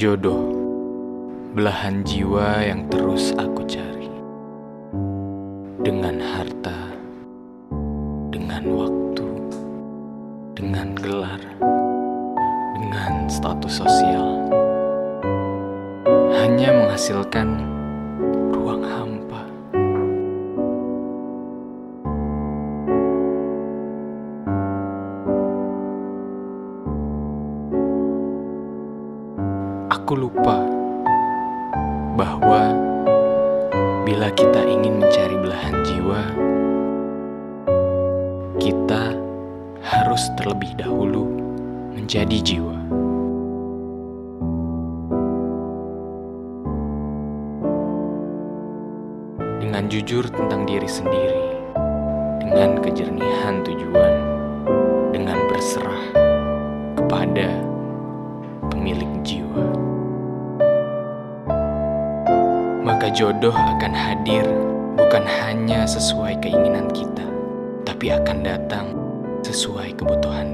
Jodoh, belahan jiwa yang terus aku cari. Dengan harta, dengan waktu, dengan gelar, dengan status sosial. Hanya menghasilkan Aku lupa bahwa bila kita ingin mencari belahan jiwa, kita harus terlebih dahulu menjadi jiwa. Dengan jujur tentang diri sendiri, dengan kejernihan tujuan, Maka jodoh akan hadir bukan hanya sesuai keinginan kita, tapi akan datang sesuai kebutuhan